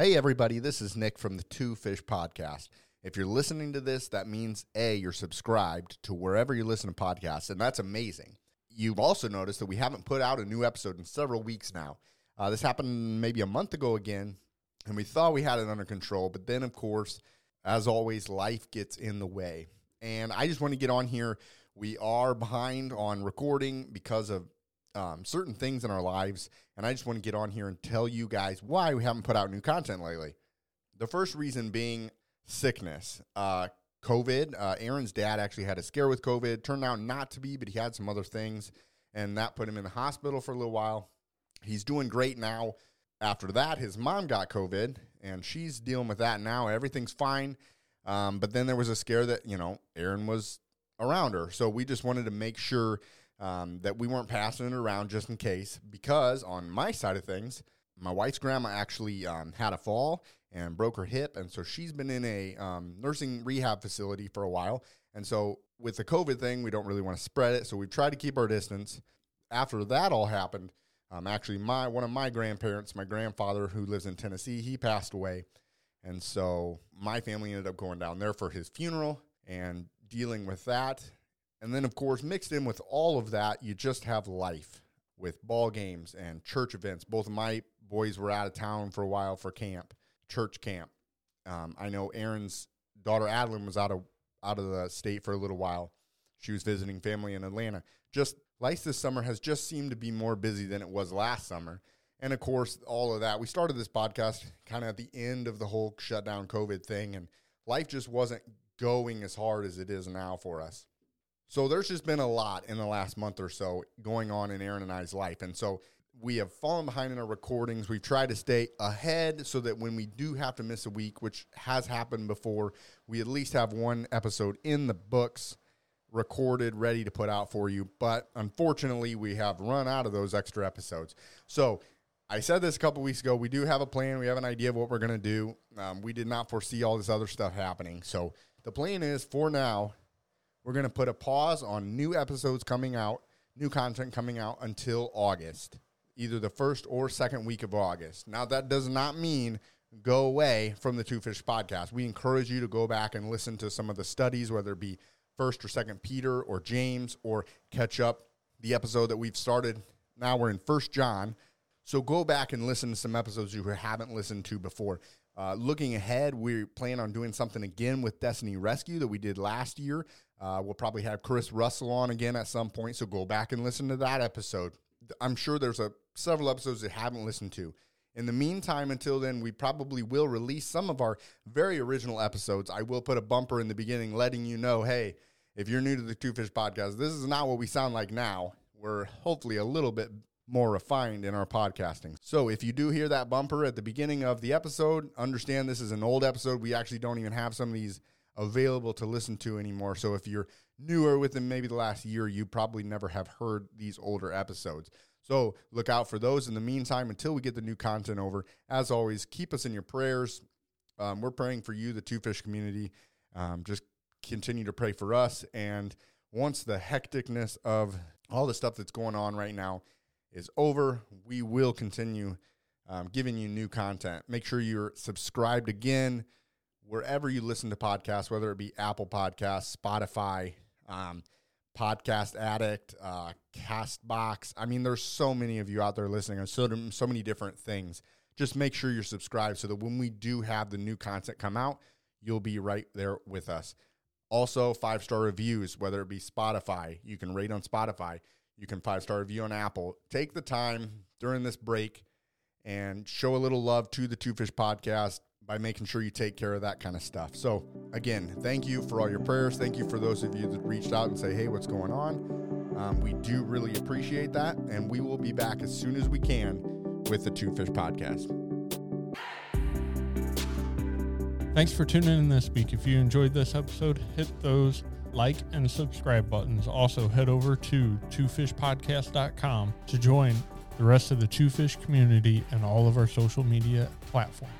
Hey, everybody, this is Nick from the Two Fish Podcast. If you're listening to this, that means A, you're subscribed to wherever you listen to podcasts, and that's amazing. You've also noticed that we haven't put out a new episode in several weeks now. Uh, this happened maybe a month ago again, and we thought we had it under control, but then, of course, as always, life gets in the way. And I just want to get on here. We are behind on recording because of um, certain things in our lives, and I just want to get on here and tell you guys why we haven't put out new content lately. The first reason being sickness. Uh, COVID. Uh, Aaron's dad actually had a scare with COVID. Turned out not to be, but he had some other things, and that put him in the hospital for a little while. He's doing great now. After that, his mom got COVID, and she's dealing with that now. Everything's fine. Um, but then there was a scare that, you know, Aaron was around her. So we just wanted to make sure um, that we weren't passing it around just in case. Because on my side of things, my wife's grandma actually um, had a fall and broke her hip. And so she's been in a um, nursing rehab facility for a while. And so with the COVID thing, we don't really want to spread it. So we've tried to keep our distance. After that all happened, um, actually, my one of my grandparents, my grandfather who lives in Tennessee, he passed away. And so my family ended up going down there for his funeral and dealing with that. And then, of course, mixed in with all of that, you just have life with ball games and church events. Both of my boys were out of town for a while for camp, church camp. Um, I know Aaron's daughter Adeline was out of out of the state for a little while. She was visiting family in Atlanta. Just life this summer has just seemed to be more busy than it was last summer. And of course, all of that. We started this podcast kind of at the end of the whole shutdown COVID thing, and life just wasn't going as hard as it is now for us. So there's just been a lot in the last month or so going on in Aaron and I's life. And so we have fallen behind in our recordings. We've tried to stay ahead so that when we do have to miss a week, which has happened before, we at least have one episode in the books recorded, ready to put out for you. But unfortunately, we have run out of those extra episodes. So I said this a couple weeks ago. We do have a plan. We have an idea of what we're going to do. Um, we did not foresee all this other stuff happening. So the plan is for now, we're going to put a pause on new episodes coming out, new content coming out until August either the first or second week of August. Now, that does not mean go away from the Two Fish podcast. We encourage you to go back and listen to some of the studies, whether it be first or second Peter or James, or catch up the episode that we've started. Now we're in First John. So go back and listen to some episodes you haven't listened to before. Uh, looking ahead, we plan on doing something again with Destiny Rescue that we did last year. Uh, we'll probably have Chris Russell on again at some point, so go back and listen to that episode. I'm sure there's a several episodes that haven't listened to. In the meantime, until then, we probably will release some of our very original episodes. I will put a bumper in the beginning letting you know, hey, if you're new to the Two Fish podcast, this is not what we sound like now. We're hopefully a little bit more refined in our podcasting. So if you do hear that bumper at the beginning of the episode, understand this is an old episode. We actually don't even have some of these available to listen to anymore. So if you're newer within maybe the last year, you probably never have heard these older episodes. So look out for those. In the meantime, until we get the new content over, as always, keep us in your prayers. Um, we're praying for you, the Two Fish community. Um, just continue to pray for us. And once the hecticness of all the stuff that's going on right now is over, we will continue um, giving you new content. Make sure you're subscribed again wherever you listen to podcasts, whether it be Apple Podcasts, Spotify. Um, Podcast Addict, uh, Castbox. I mean, there's so many of you out there listening on so, so many different things. Just make sure you're subscribed so that when we do have the new content come out, you'll be right there with us. Also, five star reviews, whether it be Spotify, you can rate on Spotify, you can five star review on Apple. Take the time during this break and show a little love to the Two Fish podcast by making sure you take care of that kind of stuff. So, again, thank you for all your prayers. Thank you for those of you that reached out and say, hey, what's going on? Um, we do really appreciate that. And we will be back as soon as we can with the Two Fish Podcast. Thanks for tuning in this week. If you enjoyed this episode, hit those like and subscribe buttons. Also, head over to twofishpodcast.com to join the rest of the Two Fish community and all of our social media platforms.